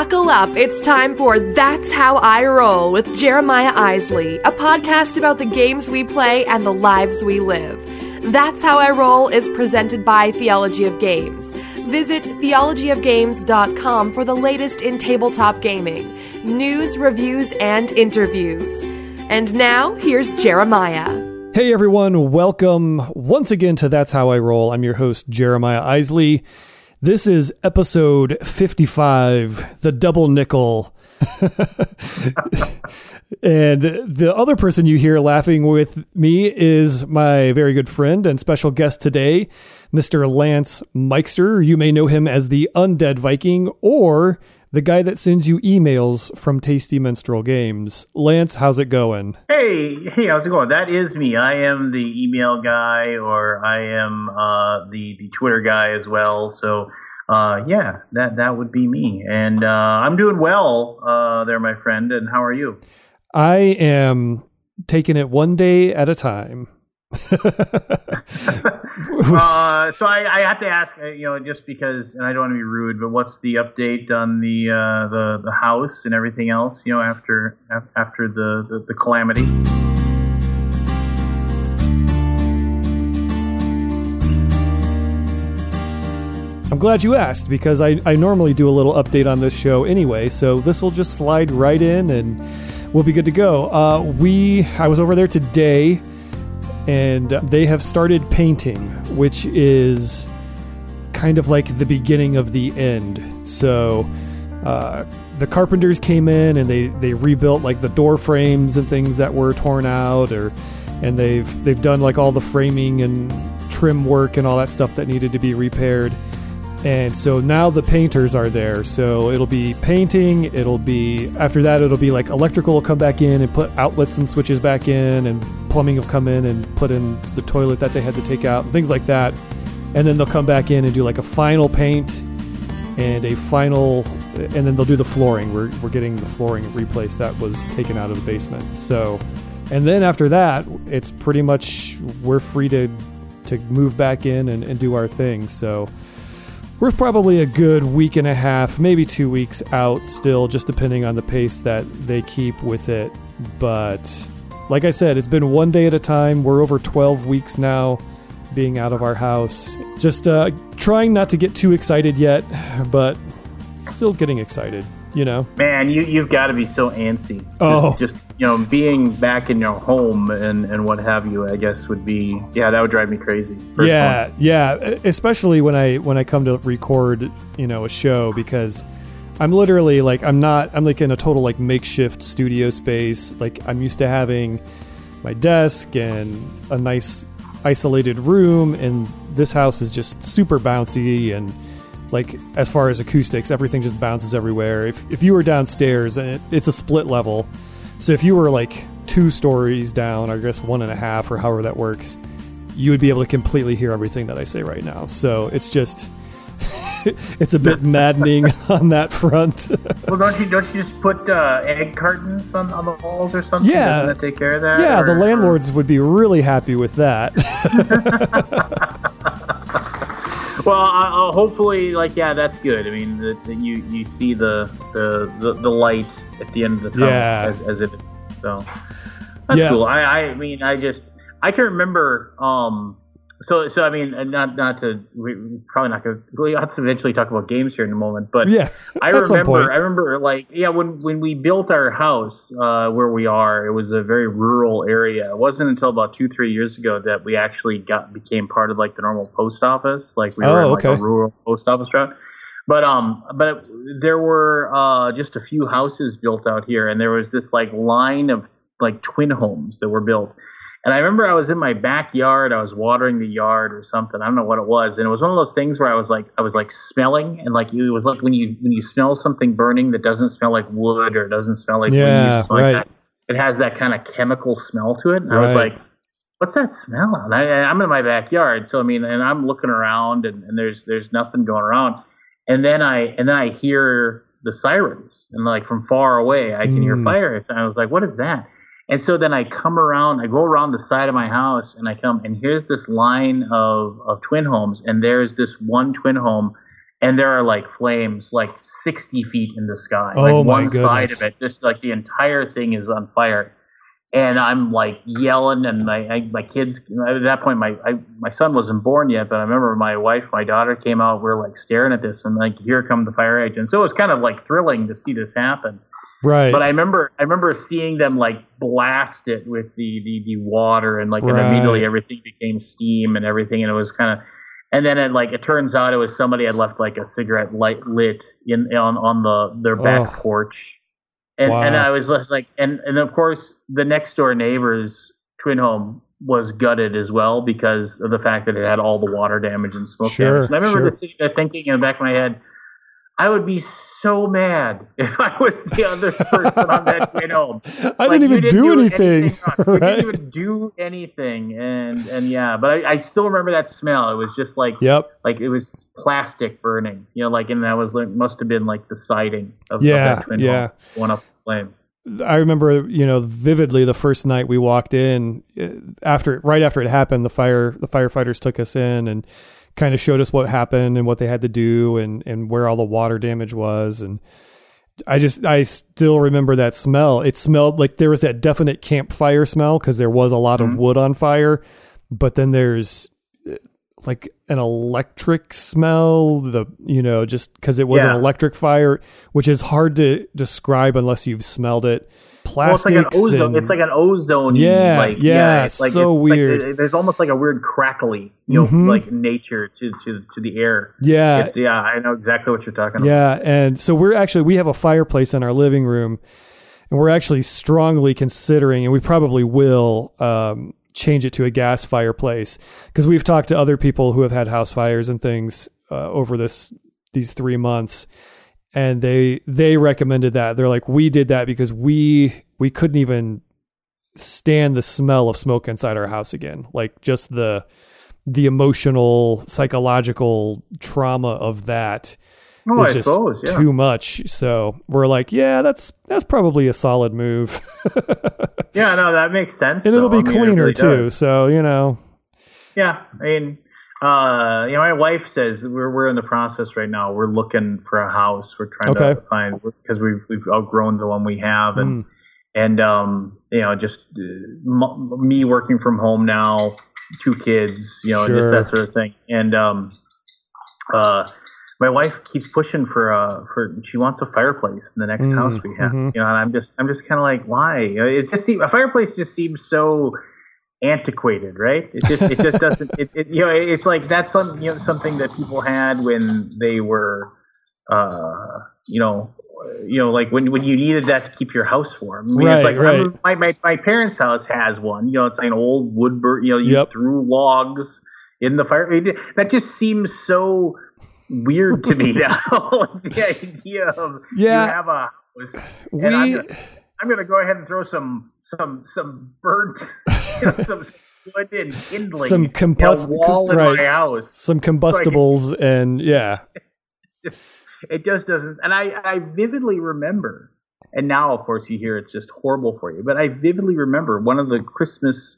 Buckle up. It's time for That's How I Roll with Jeremiah Isley, a podcast about the games we play and the lives we live. That's How I Roll is presented by Theology of Games. Visit theologyofgames.com for the latest in tabletop gaming, news, reviews, and interviews. And now, here's Jeremiah. Hey everyone, welcome once again to That's How I Roll. I'm your host, Jeremiah Isley. This is episode 55, the double nickel. and the other person you hear laughing with me is my very good friend and special guest today, Mr. Lance Myxter. You may know him as the Undead Viking or the guy that sends you emails from Tasty Minstrel Games. Lance, how's it going? Hey, hey, how's it going? That is me. I am the email guy, or I am uh, the the Twitter guy as well. So, uh, yeah, that that would be me. And uh, I'm doing well uh, there, my friend. And how are you? I am taking it one day at a time. uh, so I, I, have to ask, uh, you know, just because, and I don't want to be rude, but what's the update on the uh, the the house and everything else? You know, after after the, the, the calamity. Glad you asked because I, I normally do a little update on this show anyway, so this will just slide right in and we'll be good to go. Uh, we I was over there today and they have started painting, which is kind of like the beginning of the end. So uh, the carpenters came in and they, they rebuilt like the door frames and things that were torn out, or and they've they've done like all the framing and trim work and all that stuff that needed to be repaired. And so now the painters are there. So it'll be painting. It'll be after that. It'll be like electrical will come back in and put outlets and switches back in, and plumbing will come in and put in the toilet that they had to take out, and things like that. And then they'll come back in and do like a final paint and a final, and then they'll do the flooring. We're we're getting the flooring replaced that was taken out of the basement. So, and then after that, it's pretty much we're free to to move back in and, and do our thing. So we're probably a good week and a half, maybe two weeks out still, just depending on the pace that they keep with it. But like I said, it's been one day at a time. We're over 12 weeks now being out of our house. Just uh, trying not to get too excited yet, but still getting excited you know? Man you you've got to be so antsy. Oh. Just, just, you know being back in your home and and what have you i guess would be yeah that would drive me crazy yeah yeah especially when i when i come to record you know a show because i'm literally like i'm not i'm like in a total like makeshift studio space. Like i'm used to having my desk and a nice isolated room and this house is just super bouncy and like as far as acoustics, everything just bounces everywhere. If if you were downstairs, and it, it's a split level, so if you were like two stories down, I guess one and a half or however that works, you would be able to completely hear everything that I say right now. So it's just. it's a bit maddening on that front. well, don't you don't you just put uh, egg cartons on, on the walls or something? Yeah, Doesn't that take care of that? Yeah, or, the landlords or? would be really happy with that. Well, uh, hopefully, like yeah, that's good. I mean, the, the, you you see the, the, the the light at the end of the tunnel yeah. as, as if it's so. That's yeah. cool. I I mean, I just I can remember um so, so I mean, not not to we probably not going to we have to eventually talk about games here in a moment, but yeah, I remember I remember like yeah when when we built our house uh, where we are, it was a very rural area. It wasn't until about two three years ago that we actually got became part of like the normal post office, like we were oh, in like okay. a rural post office route. But um, but there were uh, just a few houses built out here, and there was this like line of like twin homes that were built and I remember I was in my backyard, I was watering the yard or something. I don't know what it was. And it was one of those things where I was like I was like smelling and like it was like when you when you smell something burning that doesn't smell like wood or doesn't smell like yeah, leaves, right. Like it has that kind of chemical smell to it. And right. I was like, what's that smell? And I, am in my backyard, so I mean, and I'm looking around, and, and there's there's nothing going around. And then I and then I hear the sirens, and like from far away, I can Mm. hear fires. And I was like, what is that? And so then I come around, I go around the side of my house, and I come, and here's this line of of twin homes, and there's this one twin home and there are like flames like 60 feet in the sky. Oh, like my one side of it, just like the entire thing is on fire. And I'm like yelling, and my I, my kids at that point, my I, my son wasn't born yet, but I remember my wife, my daughter came out. We are like staring at this, and like here come the fire agents. So it was kind of like thrilling to see this happen. Right. But I remember I remember seeing them like blast it with the the, the water, and like and immediately everything became steam and everything, and it was kind of. And then it like it turns out it was somebody had left like a cigarette light lit in on on the their back Oh. porch, and Wow. and I was just like and and of course the next door neighbor's twin home was gutted as well because of the fact that it had all the water damage and smoke Sure, damage. And I remember sure. just uh, thinking in the back of my head, I would be so mad if I was the other person on that twin home. I Like, didn't even do anything. wrong. You right? didn't even do anything, and and yeah, but I, I still remember that smell. It was just like Yep. like it was plastic burning, you know, like and that was like must have been like the siding of, Yeah, of yeah. going up flame. I remember, you know, vividly the first night we walked in uh, after right after it happened, the fire the firefighters took us in and kind of showed us what happened and what they had to do and and where all the water damage was. And I just I still remember that smell. It smelled like there was that definite campfire smell because there was a lot of wood on fire, but then there's uh, like an electric smell the you know just because it was an electric fire which is hard to describe unless you've smelled it Well, it's like an ozone. and- It's like an ozone. Yeah, like, yeah, it's like so it's like- weird. there's almost like a weird crackly, you know, Mhm. like nature to to to the air. yeah It's, yeah, I know exactly what you're talking about. Yeah, and so we're actually we have a fireplace in our living room, and we're actually strongly considering, and we probably will um, change it to a gas fireplace because we've talked to other people who have had house fires and things uh, over this these three months, and they they recommended that they're like we did that because we we couldn't even stand the smell of smoke inside our house again, like just the the emotional psychological trauma of that Oh, is I just suppose. Yeah. too much. So we're like, yeah, that's that's probably a solid move, Yeah, no, that makes sense. and it'll be I mean, it cleaner really too. So you know, Yeah, I mean, uh, you know, my wife says we're we're in the process right now. We're looking for a house. We're trying Okay. to find because we've we've outgrown the one we have, and Mm. and um, you know, just uh, m- me working from home now, two kids, you know, and just that sort of thing. And um, uh, my wife keeps pushing for uh for she wants a fireplace in the next Mm, house we have. mhm. You know, and I'm just I'm just kind of like, why? It just seems a fireplace just seems so antiquated, right? It just it just doesn't. It, it you know it's like that's some you know something that people had when they were, uh, you know, you know like when when you needed that to keep your house warm. I mean, Right, it's like right. my, my my parents' house has one. You know, it's like an old wood burn. You know, you Yep. threw logs in the fire. It, that just seems so weird to me now. the idea of Yeah. you have a house we I'm, gonna- go ahead and throw some some some burnt you know, some wood and kindling Some in combust- wall in right. my house. some combustibles and yeah, It just doesn't. And I I vividly remember. And now, of course, you hear it's just horrible for you. But I vividly remember one of the Christmas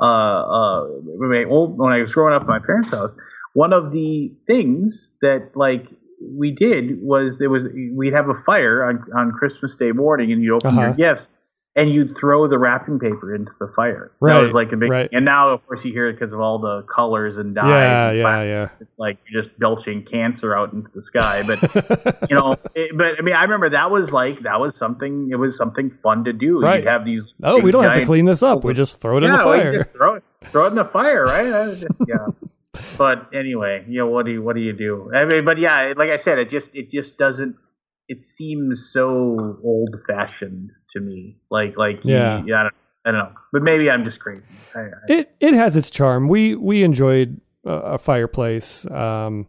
uh uh when I, when I was growing up at my parents' house. One of the things that like we did was there was we'd have a fire on on Christmas Day morning, and you'd open your Uh-huh. gifts. And you'd throw the wrapping paper into the fire. That was like a big. right. And now, of course, you hear it because of all the colors and dyes. yeah, and yeah, yeah. It's like you're just belching cancer out into the sky. But you know, it, but I mean, I remember that was like that was something. It was something fun to do. Right. You'd have these. Oh, we don't have to clean this up. We just throw it in the yeah, fire. just throw it, throw it in the fire, right? Just yeah. but anyway, you know, what do you what do you do? I mean, but yeah, like I said, it just it just doesn't. It seems so old fashioned to me. Like like you- Yeah. yeah. I don't, I don't know, but maybe I'm just crazy. I, I, it it has its charm. We we enjoyed a, a fireplace, um,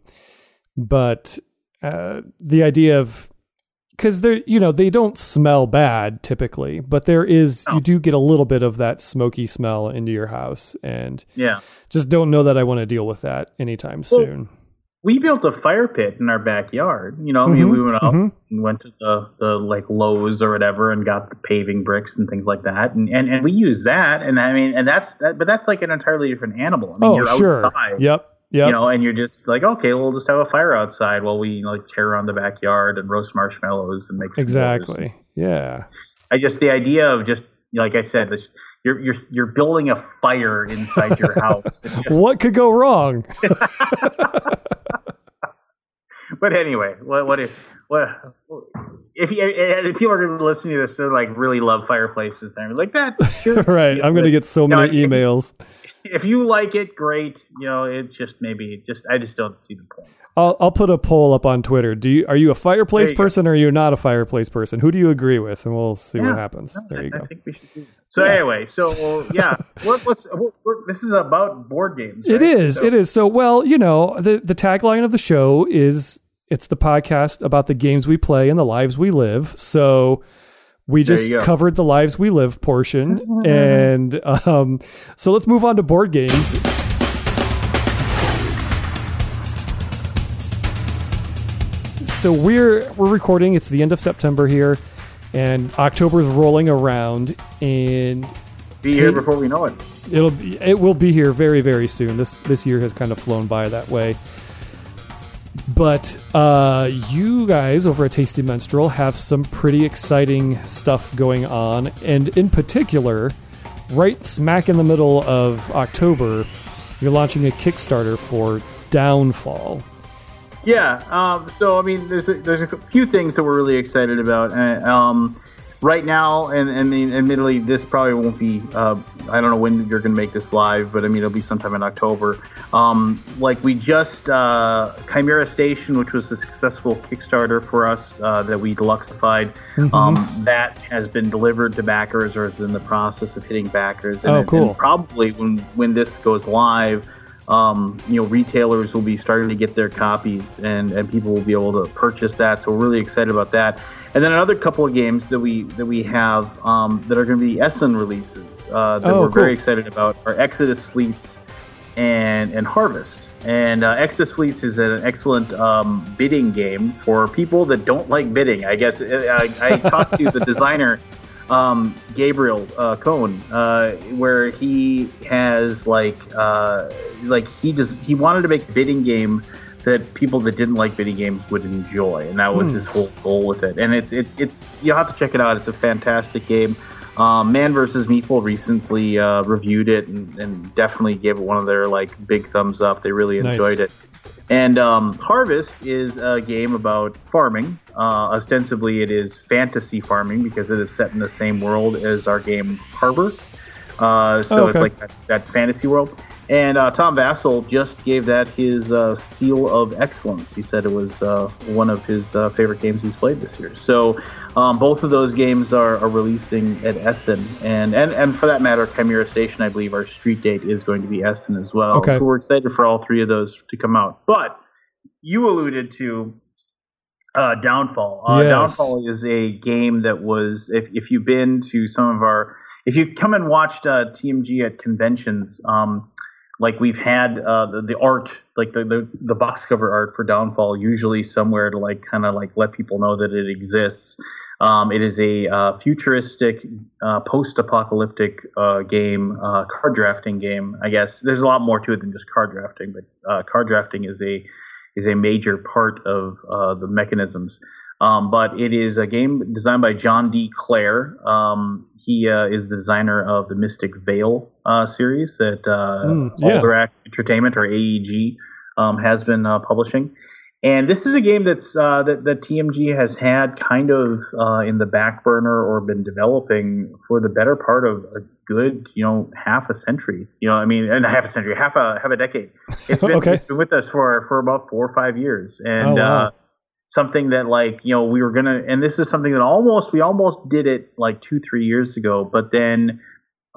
but uh, the idea of because they're you know they don't smell bad typically, but there is No. you do get a little bit of that smoky smell into your house, and yeah. just don't know that I want to deal with that anytime soon. we built a fire pit in our backyard. You know, I mean, Mhm, we went out mhm. and went to the, the like Lowe's or whatever and got the paving bricks and things like that, and and, and we use that. And I mean, and that's that, but that's like an entirely different animal. I mean, oh you're sure, outside. yep, Yep. You know, and you're just like, okay, we'll just have a fire outside while we like tear around the backyard and roast marshmallows and make exactly. Yeah. I just the idea of just like I said, you're you're you're building a fire inside your house. Just- What could go wrong? but anyway, what what if what if, you, if people are going to listen to this, they're like really love fireplaces. They're like that. right. I'm going to get so many if- emails. If you like it, great. You know, it just maybe just I just don't see the point. I'll, I'll put a poll up on Twitter. Do you are you a fireplace you go. person or are you not a fireplace person? Who do you agree with? And we'll see what happens. No, There I, you I go. think we should do that. So anyway, so yeah, what, what's what, what, this is about board games. It right? is. So- It is. So, well, you know, the the tagline of the show is it's the podcast about the games we play and the lives we live. So, we just covered the lives we live portion, and um, so let's move on to board games. So we're we're recording. It's the end of September here, and October's rolling around, and Be here Take- before we know it. it'll be, it will be here very very soon. This this year has kind of flown by that way. But uh, you guys over at Tasty Minstrel have some pretty exciting stuff going on, and in particular, right smack in the middle of October, you're launching a Kickstarter for Downfall. Yeah. Um, so I mean, there's a, there's a few things that we're really excited about. Uh, um, right now, and and I mean, admittedly, this probably won't be. Uh, I don't know when you're going to make this live, but I mean, it'll be sometime in October. Um, like we just uh, Chimera Station, which was a successful Kickstarter for us uh, that we deluxified. Um, that has been delivered to backers, or is in the process of hitting backers. And, Oh, and cool. probably when when this goes live um, you know, retailers will be starting to get their copies, and, and people will be able to purchase that. So we're really excited about that. And then another couple of games that we that we have um, that are going to be Essen releases uh, that Oh, we're very excited about are Exodus Fleets and and Harvest. And uh, Exodus Fleets is an excellent um, bidding game for people that don't like bidding. I guess I, I talked to the designer um, Gabriel uh, Cohn, uh, where he has like uh, like he does he wanted to make a bidding game that people that didn't like bidding games would enjoy, and that was Hmm. his whole goal with it. And it's it, it's you have to check it out. It's a fantastic game. Um, Man versus Meeple recently uh, reviewed it and, and definitely gave it one of their like big thumbs up. They really Nice. enjoyed it. And um, Harvest is a game about farming. Uh, ostensibly, it is fantasy farming because it is set in the same world as our game Harbor. Uh, so Oh, it's like that, that fantasy world. And uh, Tom Vasel just gave that his uh, seal of excellence. He said it was uh, one of his uh, favorite games he's played this year. So um, both of those games are, are releasing at Essen, and, and and for that matter, Chimera Station, I believe our street date is going to be Essen as well. Okay. So we're excited for all three of those to come out. But you alluded to uh, Downfall. Uh, Yes. Downfall is a game that was, if, if you've been to some of our, if you come and watched uh, TMG at conventions, um, like we've had uh, the, the art, like the, the the box cover art for Downfall, usually somewhere to like kind of like let people know that it exists. Um, it is a uh, futuristic, uh, post-apocalyptic uh, game, uh, card drafting game. I guess there's a lot more to it than just card drafting, but uh, card drafting is a is a major part of the mechanisms. Um, but it is a game designed by John D. Clair. Um, he uh, is the designer of the Mystic Vale uh, series that uh, Mm, yeah. Alderac Entertainment or AEG um, has been uh, publishing. And this is a game that's uh, that, that TMG has had kind of uh, in the back burner or been developing for the better part of a good, you know, half a century. You know, I mean, and half a century, half a half a decade. It's been Okay. it's been with us for for about four or five years, and Oh, wow. Something that like you know we were gonna, and this is something that almost we almost did it like two three years ago, but then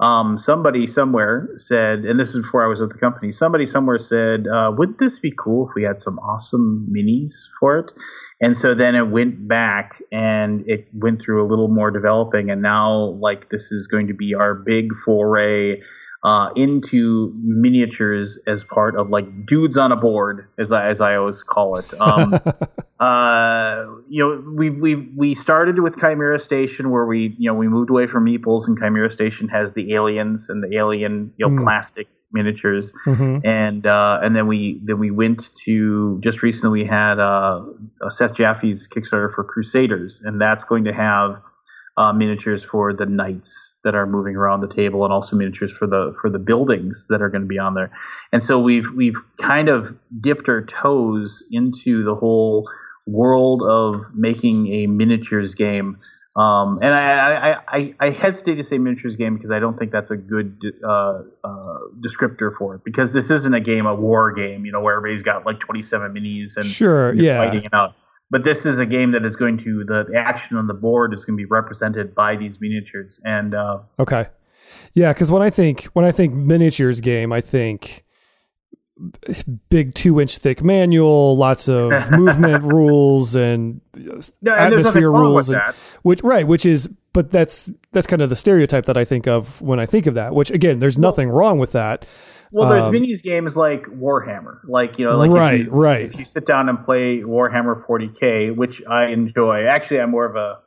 um, somebody somewhere said, and this is before I was at the company, somebody somewhere said, uh, wouldn't this be cool if we had some awesome minis for it? And so then it went back and it went through a little more developing, and now like this is going to be our big foray uh, into miniatures as part of like dudes on a board, as I as I always call it. Um, uh, you know, we we we started with Chimera Station where we you know we moved away from Meeples and Chimera Station has the aliens and the alien you know Mm. plastic miniatures, Mhm. and uh, and then we then we went to just recently we had uh, uh, Seth Jaffe's Kickstarter for Crusaders, and that's going to have uh, miniatures for the knights that are moving around the table, and also miniatures for the for the buildings that are going to be on there. And so we've we've kind of dipped our toes into the whole world of making a miniatures game. Um, and I, I, I, I hesitate to say miniatures game because I don't think that's a good uh, uh, descriptor for it. Because this isn't a game, a war game, you know, where everybody's got like 27 minis and Sure, yeah. fighting it out. But this is a game that is going to the the action on the board is going to be represented by these miniatures, and uh, Okay. Yeah, because when I think when I think miniatures game, I think big two inch thick manual, lots of movement rules and No, and atmosphere wrong rules, and, which right, which is but that's that's kind of the stereotype that I think of when I think of that. Which again, there's nothing wrong with that. Well, there's Um, minis games like Warhammer, like you know, like if right, you- right. If you sit down and play Warhammer 40k, which I enjoy, actually, I'm more of a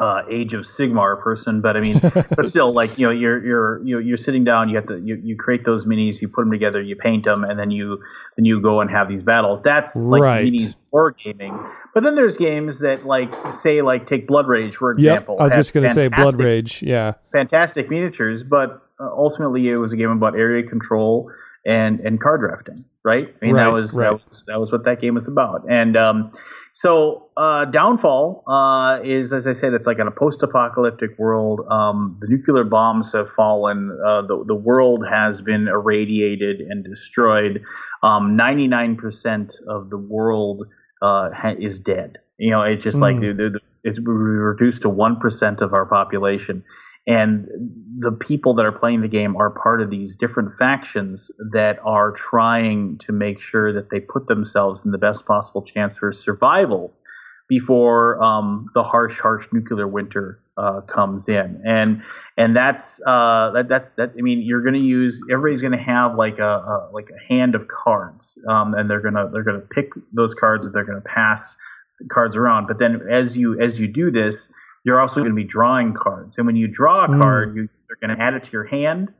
uh, Age of Sigmar person, but I mean, but still, like you know, you're you're you're, you're sitting down, you have to you, you create those minis, you put them together, you paint them, and then you then you go and have these battles. That's like Right. minis war gaming. But then there's games that like say like take Blood Rage for Yep, example. I was just gonna say Blood Rage. Yeah, fantastic miniatures, but uh, ultimately it was a game about area control and and card drafting, right? I mean Right, that was right. that was that was what that game was about. And um, so uh, Downfall uh, is, as I said, it's like in a post-apocalyptic world. Um, the nuclear bombs have fallen. Uh, the the world has been irradiated and destroyed. Um, Ninety-nine percent of the world uh, ha- is dead. You know, it's just like Mm. the- the- it's reduced to one percent of our population and the people that are playing the game are part of these different factions that are trying to make sure that they put themselves in the best possible chance for survival before um, the harsh, harsh nuclear winter uh, comes in, and and that's uh, that that that I mean you're going to use everybody's going to have like a, a like a hand of cards, um, and they're gonna they're gonna pick those cards that they're going to pass cards around. But then as you as you do this, you're also going to be drawing cards, and when you draw a Mm. card, you, you're going to add it to your hand,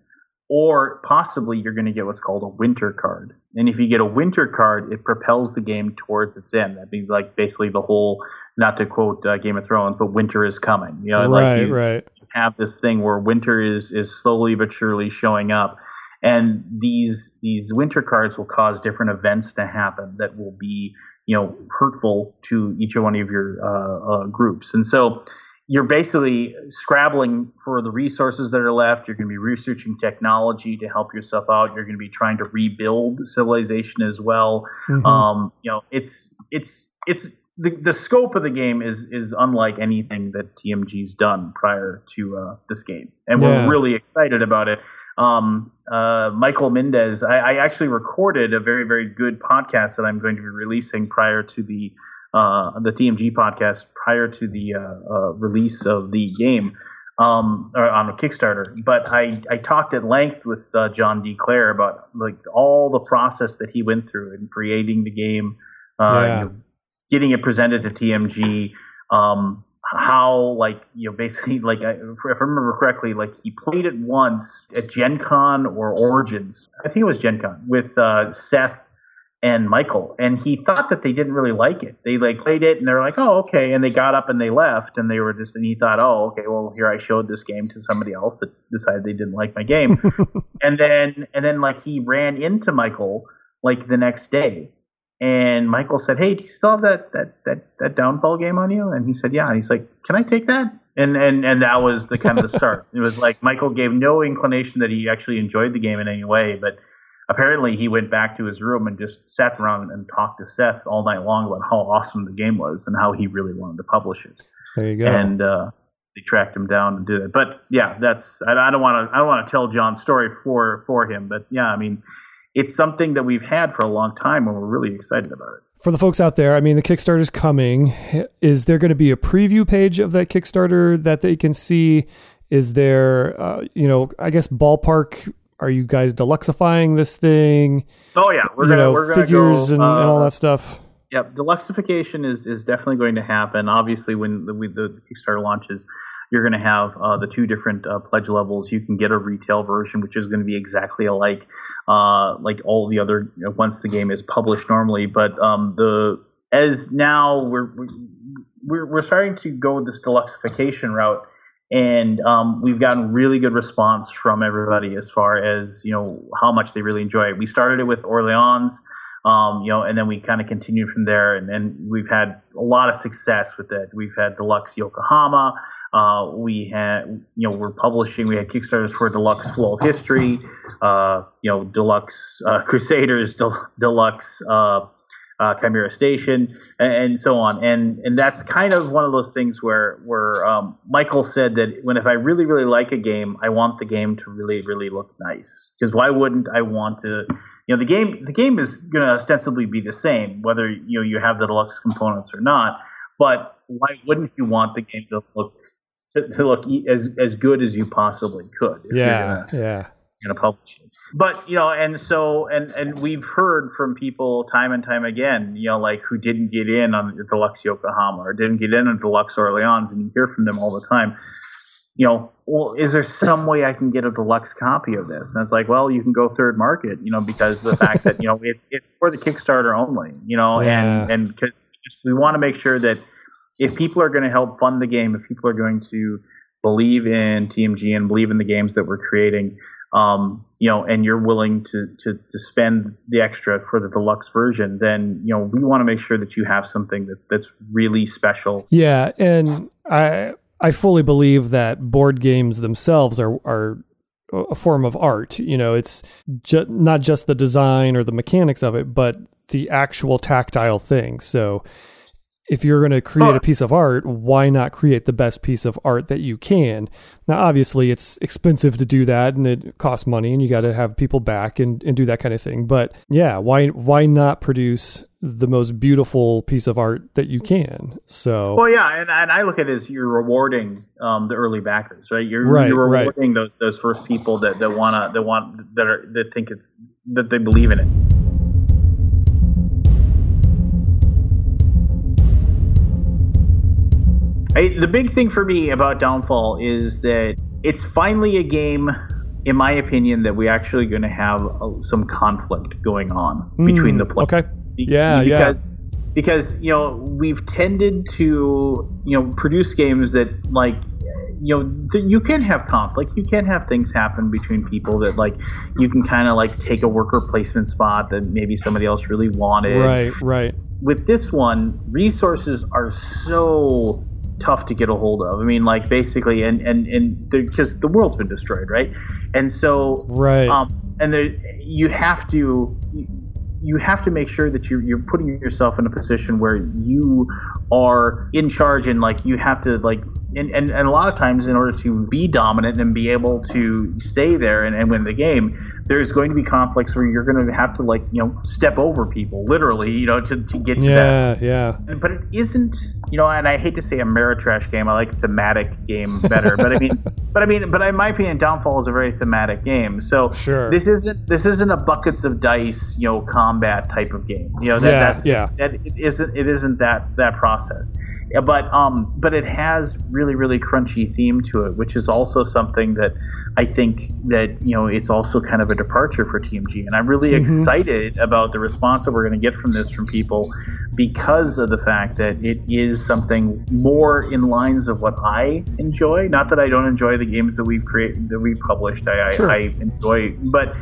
or possibly you're going to get what's called a winter card. And if you get a winter card, it propels the game towards its end. That'd be like basically the whole, not to quote uh, Game of Thrones, but winter is coming. You know, right, like you, right. have this thing where winter is is slowly but surely showing up and these these winter cards will cause different events to happen that will be you know hurtful to each one of your uh, uh, groups and so you're basically scrabbling for the resources that are left you're going to be researching technology to help yourself out you're going to be trying to rebuild civilization as well Mhm. um, you know, it's it's it's the, the scope of the game is is unlike anything that TMG's done prior to uh, this game, and Yeah. we're really excited about it. Um, uh, Michael Mindes, I, I actually recorded a very very good podcast that I'm going to be releasing prior to the uh, the TMG podcast prior to the uh, uh, release of the game um, or on a Kickstarter. But I, I talked at length with uh, John D. Clair about like all the process that he went through in creating the game, uh, Yeah. you know, getting it presented to TMG, um, how like you know basically like I, if I remember correctly, like he played it once at Gen Con or Origins. I think it was Gen Con with uh, Seth and Michael, and he thought that they didn't really like it. They like played it, and they're like, "Oh, okay," and they got up and they left, and they were just, and he thought, "Oh, okay, well, here I showed this game to somebody else that decided they didn't like my game," and then and then like he ran into Michael like the next day, and Michael said, "Hey, do you still have that that that that downfall game on you?" And he said, "Yeah," and he's like, "Can I take that?" And and and that was the kind of the start. it was like Michael gave no inclination that he actually enjoyed the game in any way, but apparently he went back to his room and just sat around and talked to Seth all night long about how awesome the game was and how he really wanted to publish it. there you go. And uh, they tracked him down and did it. But yeah, that's I, I don't want to I don't want to tell John's story for for him. But yeah, I mean, it's something that we've had for a long time, and we're really excited about it. for the folks out there, I mean, the Kickstarter is coming. Is there going to be a preview page of that Kickstarter that they can see? Is there, uh, you know, I guess ballpark? Are you guys deluxifying this thing? Oh yeah, we're you gonna know, we're gonna figures go, and, uh, and all that stuff. Yep, deluxification is is definitely going to happen. Obviously, when the, we, the Kickstarter launches, you're going to have uh, the two different uh, pledge levels. You can get a retail version, which is going to be exactly alike uh, like all the other you know, once the game is published normally. But um, the as now we're we're we're starting to go this deluxeification route and um, we've gotten really good response from everybody as far as you know how much they really enjoy it. We started it with Orleans, um, you know, and then we kind of continued from there, and, and we've had a lot of success with it. We've had Deluxe Yokohama. Uh, we had, you know, we're publishing. We had Kickstarters for Deluxe World History, uh, you know, Deluxe uh, Crusaders, Del- Deluxe uh, Chimera Station, and, and, so on. And and that's kind of one of those things where where um, Michael said that when if I really really like a game, I want the game to really really look nice. Because why wouldn't I want to? You know, the game the game is going to ostensibly be the same whether you know you have the deluxe components or not. But why wouldn't you want the game to look to, to look as as good as you possibly could? Yeah, gonna, yeah. Going to publish it but you know, and so and and we've heard from people time and time again, you know, like who didn't get in on the deluxe Yokohama or didn't get in on deluxe Orleans, and you hear from them all the time. You know, well, is there some way I can get a deluxe copy of this? And it's like, well, you can go third market, you know, because the fact that you know it's it's for the Kickstarter only, you know, yeah. and and because we want to make sure that if people are going to help fund the game, if people are going to believe in TMG and believe in the games that we're creating, um, you know, and you're willing to, to, to spend the extra for the deluxe version, then, you know, we want to make sure that you have something that's, that's really special. Yeah. And I, I fully believe that board games themselves are, are a form of art. You know, it's ju- not just the design or the mechanics of it, but the actual tactile thing. So, if you're going to create a piece of art, why not create the best piece of art that you can? Now, obviously, it's expensive to do that, and it costs money, and you got to have people back and, and do that kind of thing. But yeah, why why not produce the most beautiful piece of art that you can? So, well, yeah, and, and I look at it as you're rewarding um, the early backers, right? You're, right, you're rewarding right. those those first people that that wanna that want that are that think it's that they believe in it. I, the big thing for me about Downfall is that it's finally a game, in my opinion, that we're actually going to have a, some conflict going on mm, between the players. Okay. Yeah, because, yeah. Because you know we've tended to you know produce games that like you know th- you can have conflict you can have things happen between people that like you can kind of like take a worker placement spot that maybe somebody else really wanted right right with this one resources are so tough to get a hold of. I mean, like basically, and and and because the world's been destroyed, right? And so, right. Um, and there, you have to you have to make sure that you're, you're putting yourself in a position where you are in charge and like you have to like and, and, and a lot of times in order to be dominant and be able to stay there and, and win the game there's going to be conflicts where you're going to have to like you know step over people literally you know to, to get to yeah, that yeah yeah. but it isn't you know and i hate to say a Ameritrash game i like thematic game better but i mean but i mean but in my opinion downfall is a very thematic game so sure this isn't this isn't a buckets of dice you know combat type of game you know that, yeah, that's yeah. that it isn't it isn't that that process but um, but it has really really crunchy theme to it, which is also something that I think that you know it's also kind of a departure for TMG, and I'm really mm-hmm. excited about the response that we're going to get from this from people because of the fact that it is something more in lines of what I enjoy. Not that I don't enjoy the games that we've created that we've published. I, sure. I, I enjoy, but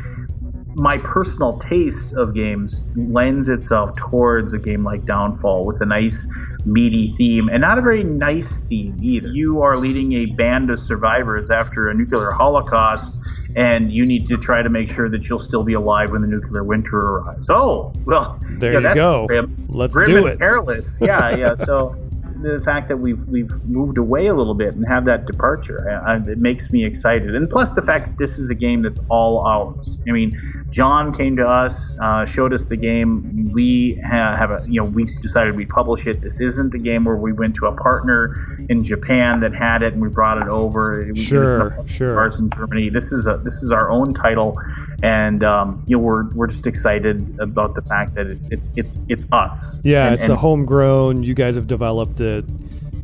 my personal taste of games lends itself towards a game like Downfall with a nice meaty theme and not a very nice theme either. You are leading a band of survivors after a nuclear holocaust and you need to try to make sure that you'll still be alive when the nuclear winter arrives. Oh, well, there yeah, you go. Grim, Let's grim do it. Perilous. Yeah, yeah. So the fact that we've we've moved away a little bit and have that departure, I, I, it makes me excited. And plus the fact that this is a game that's all ours. I mean, John came to us, uh, showed us the game. We ha- have a, you know, we decided we'd publish it. This isn't a game where we went to a partner in Japan that had it and we brought it over. It, sure, sure. Ours in Germany. This is a this is our own title, and um, you know we're we're just excited about the fact that it, it's it's it's us. Yeah, and, it's and, a homegrown. You guys have developed it.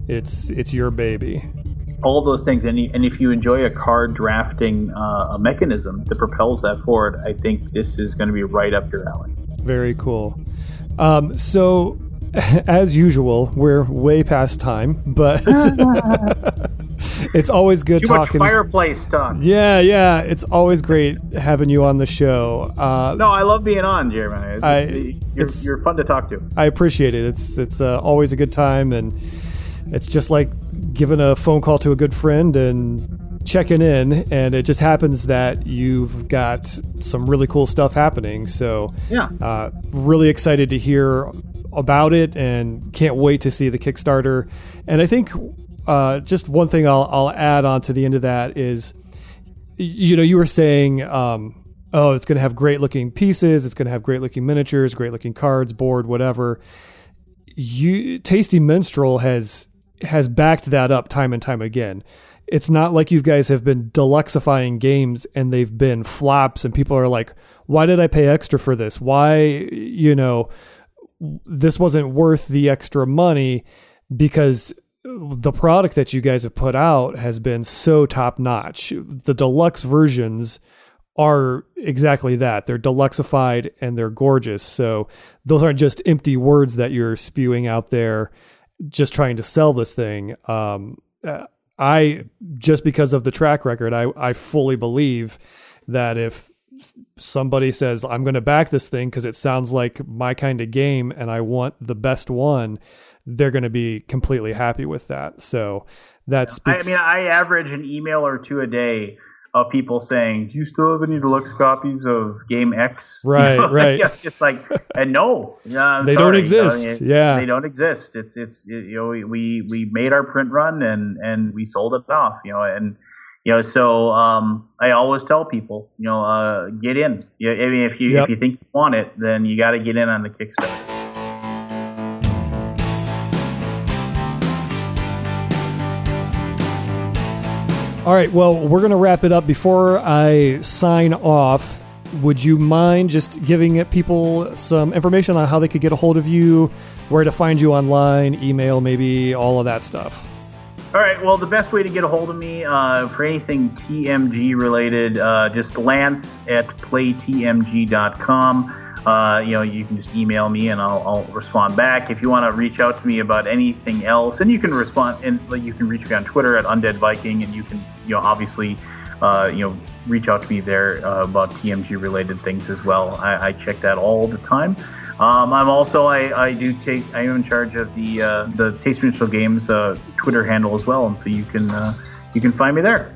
It's it's your baby. all those things. And, and if you enjoy a card drafting uh, a mechanism that propels that forward, I think this is going to be right up your alley. Very cool. Um, so, as usual, we're way past time, but it's always good Too talking. much fireplace talk. Yeah, yeah, it's always great having you on the show. Uh, No, I love being on, Jeremy. It's, I- you're, you're fun to talk to. I appreciate it. It's it's uh, always a good time, and it's just like giving a phone call to a good friend and checking in. And it just happens that you've got some really cool stuff happening. So Yeah. uh, really excited to hear about it, and can't wait to see the Kickstarter. And I think uh, just one thing I'll I'll add on to the end of that is you know, you were saying, um, oh, it's going to have great looking pieces, it's going to have great looking miniatures, great looking cards, board, whatever. You, Tasty Minstrel has has backed that up time and time again. It's not like you guys have been deluxifying games and they've been flops, and people are like, "Why did I pay extra for this? Why, you know, this wasn't worth the extra money?" Because the product that you guys have put out has been so top notch. The deluxe versions are exactly that. They're deluxeified and they're gorgeous. So those aren't just empty words that you're spewing out there just trying to sell this thing. Um, uh, I just because of the track record, I I fully believe that if somebody says I'm going to back this thing because it sounds like my kind of game and I want the best one, they're going to be completely happy with that. So that I mean, I average an email or two a day of people saying, "Do you still have any deluxe copies of Game X?" You Right, know, right. just like, and no, yeah, I'm They don't sorry, exist, uh, yeah. they don't exist. It's it's you know we we made our print run and and we sold it off. You know, and you know so um, I always tell people, you know, uh, get in. Yeah, I mean, if you Yep. if you think you want it, then you got to get in on the Kickstarter. All right, well, we're going to wrap it up. Before I sign off, would you mind just giving people some information on how they could get a hold of you, where to find you online, email, maybe all of that stuff? All right. Well, the best way to get a hold of me uh, for anything TMG related, uh, just Lance at playtmg.com. Uh, you know, you can just email me and I'll, I'll respond back. If you want to reach out to me about anything else, and you can respond, and you can reach me on Twitter at Undead Viking, and you can, you know, obviously, uh, you know, reach out to me there uh, about TMG related things as well. I, I check that all the time. Um, I'm also I, I do take I am in charge of the uh, the Taste Minstrel Games uh, Twitter handle as well, and so you can uh, you can find me there.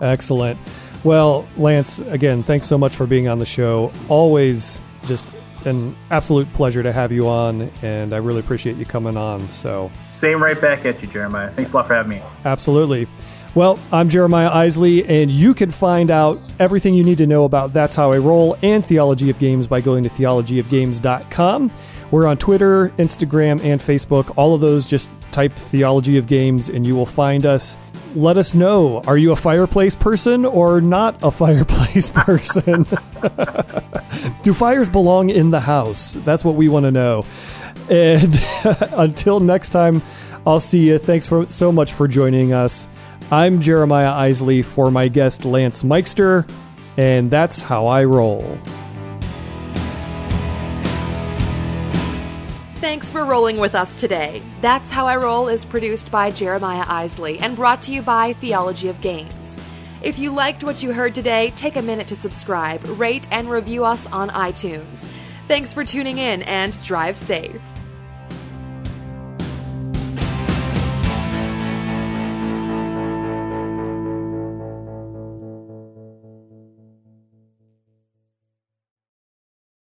Excellent. Well, Lance, again, thanks so much for being on the show. Always just an absolute pleasure to have you on, and I really appreciate you coming on. So, Same right back at you, Jeremiah. Thanks a lot for having me. Absolutely. Well, I'm Jeremiah Isley, and you can find out everything you need to know about That's How I Roll and Theology of Games by going to theologyofgames.com. We're on Twitter, Instagram, and Facebook. All of those, just type Theology of Games and you will find us. Let us know are you a fireplace person or not a fireplace person? Do fires belong in the house? That's what we want to know. And until next time, I'll see you. Thanks for, so much for joining us. I'm Jeremiah Isley for my guest Lance Myxter, and that's how I roll. Thanks for rolling with us today. That's How I Roll is produced by Jeremiah Isley and brought to you by Theology of Games. If you liked what you heard today, take a minute to subscribe, rate, and review us on iTunes. Thanks for tuning in and drive safe.